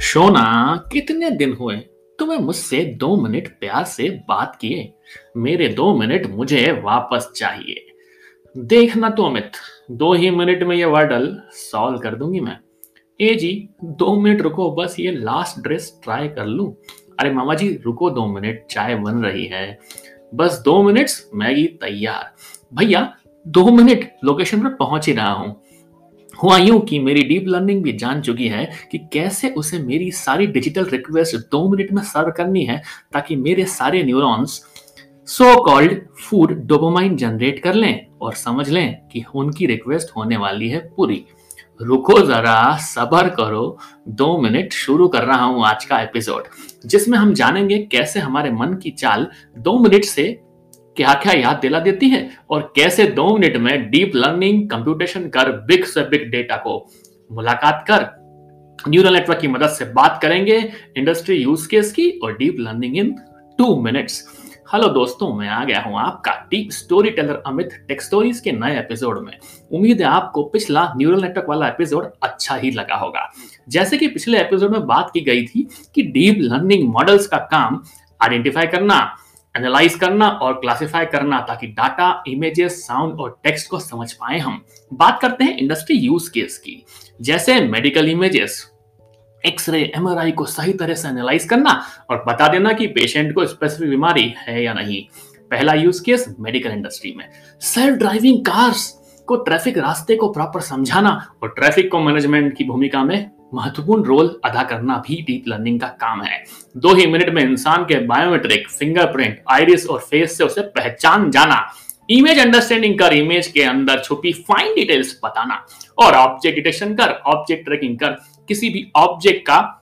शोना, कितने दिन हुए? तुम्हें मुझसे दो मिनट प्यार से बात किए। मेरे दो मिनट मुझे वापस चाहिए। देखना तो अमित, दो ही मिनट में ये वर्डल सॉल्व कर दूँगी मैं। ए जी, दो मिनट रुको, बस ये लास्ट ड्रेस ट्राई कर लूँ। अरे मामा जी, रुको दो मिनट, चाय बन रही है। बस दो मिनट्स, मैगी तैयार। भैया, दो मिनट लोकेशन पर पहुँच ही रहा हूँ। हुआ यूँ कि मेरी डीप लर्निंग भी जान चुकी है कि कैसे उसे मेरी सारी डिजिटल रिक्वेस्ट दो मिनट में सर्व करनी है ताकि मेरे सारे neurons so called food dopamine generate कर लें और समझ लें कि उनकी रिक्वेस्ट होने वाली है पूरी। रुको जरा, सबर करो। दो मिनट शुरू कर रहा हूँ आज का एपिसोड, जिसमें हम जानेंगे कैसे हमारे मन की चाल दो मिनट से क्या क्या याद दिला देती है और कैसे दो मिनट में डीप लर्निंग कंप्यूटेशन कर बिग से बिग डेटा को मुलाकात कर न्यूरल नेटवर्क की मदद से बात करेंगे इंडस्ट्री यूज़ केस की और deep learning in two minutes hello दोस्तों, मैं आ गया हूँ आपका deep story teller Amit tech stories के नए एपिसोड में। उम्मीद है आपको पिछला न्यूरल नेटवर्क वाला एपिसोड अच्छा ही लगा होगा। जैसे कि पिछले एपिसोड में बात की गई थी कि डीप लर्निंग मॉडल्स का काम आइडेंटिफाई करना एनालाइज करना और क्लासिफाई करना ताकि डाटा इमेजेस साउंड और टेक्स्ट को समझ पाए हम। बात करते हैं इंडस्ट्री यूज़ केस की। जैसे मेडिकल इमेजेस एक्सरे एमआरआई को सही तरह से एनालाइज करना और बता देना कि पेशेंट को स्पेसिफिक बीमारी है या नहीं। पहला यूज़ केस मेडिकल इंडस्ट्री में। सेल्फ ड्राइविंग कार्स को ट्रैफ़िक रास्ते को प्रॉपर समझाना और ट्रैफ़िक को मैनेजमेंट की भूमिका में महत्वपूर्ण रोल अदा करना भी डीप लर्निंग का काम है। दो ही मिनट में इंसान के बायोमेट्रिक फिंगरप्रिंट आइरिस और फेस से उसे पहचान जाना इमेज अंडरस्टैंडिंग कर इमेज के अंदर छुपी फाइन डिटेल्स बताना और ऑब्जेक्ट डिटेक्शन कर ऑब्जेक्ट ट्रैकिंग कर, किसी भी ऑब्जेक्ट का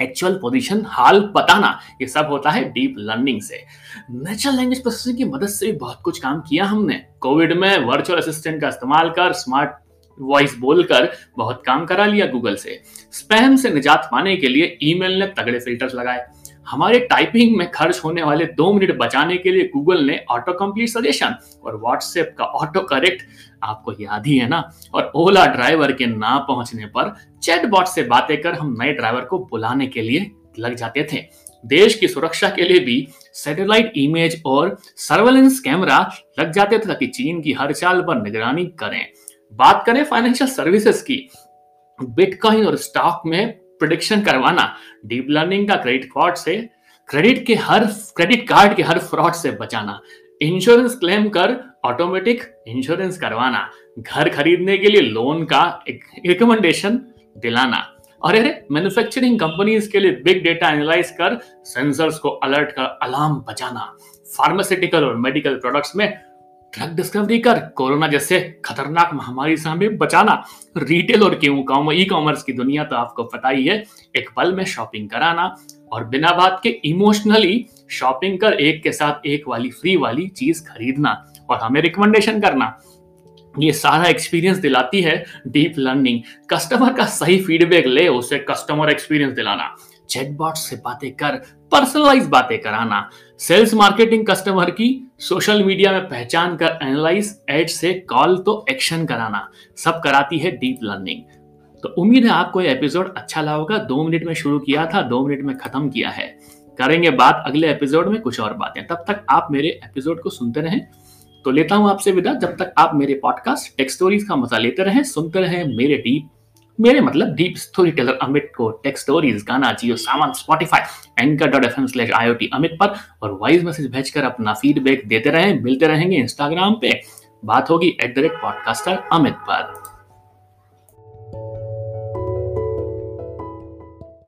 एक्चुअल पोजीशन हाल बताना, ये सब होता है डीप लर्निंग से। नेचुरल लैंग्वेज प्रोसेसिंग की मदद से भी बहुत कुछ काम किया हमने। कोविड में वर्चुअल असिस्टेंट का इस्तेमाल कर स्मार्ट वॉइस बोलकर बहुत काम करा लिया गूगल से। स्पैम से निजात पाने के लिए ईमेल ने तगड़े फिल्टर्स लगाए। हमारे टाइपिंग में खर्च होने वाले दो मिनट बचाने के लिए गूगल ने ऑटो कंप्लीट सजेशन और व्हाट्सएप का ऑटो करेक्ट आपको याद ही है ना? और ओला ड्राइवर के ना पहुँचने पर चैट बॉट से बातें कर हम नए ड्राइवर को बुलाने के लिए लग जाते थे। देश की सुरक्षा के लिए भी सैटेलाइट इमेज और सर्वेलेंस कैमरा लग जाते थे ताकि चीन की हर चाल पर निगरानी करें। बात करें फाइनेंशियल सर्विसेज़ की बिटकॉइन और स्टॉक में प्रोडिक्शन करवाना डीप लर्निंग का क्रेडिट फ्रॉड से क्रेडिट के हर क्रेडिट कार्ड के हर फ्रॉड से बचाना इंश्योरेंस क्लेम कर ऑटोमेटिक इंश्योरेंस करवाना, घर खरीदने के लिए लोन का रिकमेंडेशन दिलाना। और अरे मैन्युफैक्चरिंग कंपनीज़ के लिए बिग डेटा एनालाइज कर सेंसर्स को अलर्ट कर अलार्म बचाना फार्मास्यूटिकल और मेडिकल प्रोडक्ट्स में ड्रग डिस्कवरी कर कोरोना जैसे खतरनाक महामारी से हमें बचाना। रिटेल और क्यों ई कॉमर्स की दुनिया तो आपको पता ही है। एक पल में शॉपिंग कराना और बिना बात के इमोशनली शॉपिंग कर एक के साथ एक वाली फ्री वाली चीज़ खरीदना और हमें रिकमेंडेशन करना। ये सारा एक्सपीरियंस दिलाती है डीप लर्निंग कस्टमर का सही फीडबैक ले, उसे कस्टमर एक्सपीरियंस दिलाना। चैटबॉट से बातें कर पर्सनलाइज बातें कराना। सेल्स मार्केटिंग कस्टमर की सोशल मीडिया में पहचान कर एनालाइज एड से कॉल तो एक्शन कराना। सब कराती है डीप लर्निंग तो उम्मीद है आपको ये एपिसोड अच्छा लगा होगा। दो मिनट में शुरू किया था, दो मिनट में खत्म किया है। करेंगे बात अगले एपिसोड में कुछ और बातें। तब तक आप मेरे एपिसोड को सुनते रहें। तो लेता हूँ आपसे विदा। जब तक आप मेरे पॉडकास्ट टेक्स स्टोरीज का मज़ा लेते रहें, सुनते रहें मेरे डीप मेरे मतलब डीप स्टोरी टेलर अमित को takes stories Gaana JioSaavn Spotify anchor dot F M slash I O T Amit पर और वॉइस मैसेज भेजकर अपना फीडबैक देते रहें, मिलते रहेंगे इंस्टाग्राम पे। बात होगी at the rate podcaster Amit पर।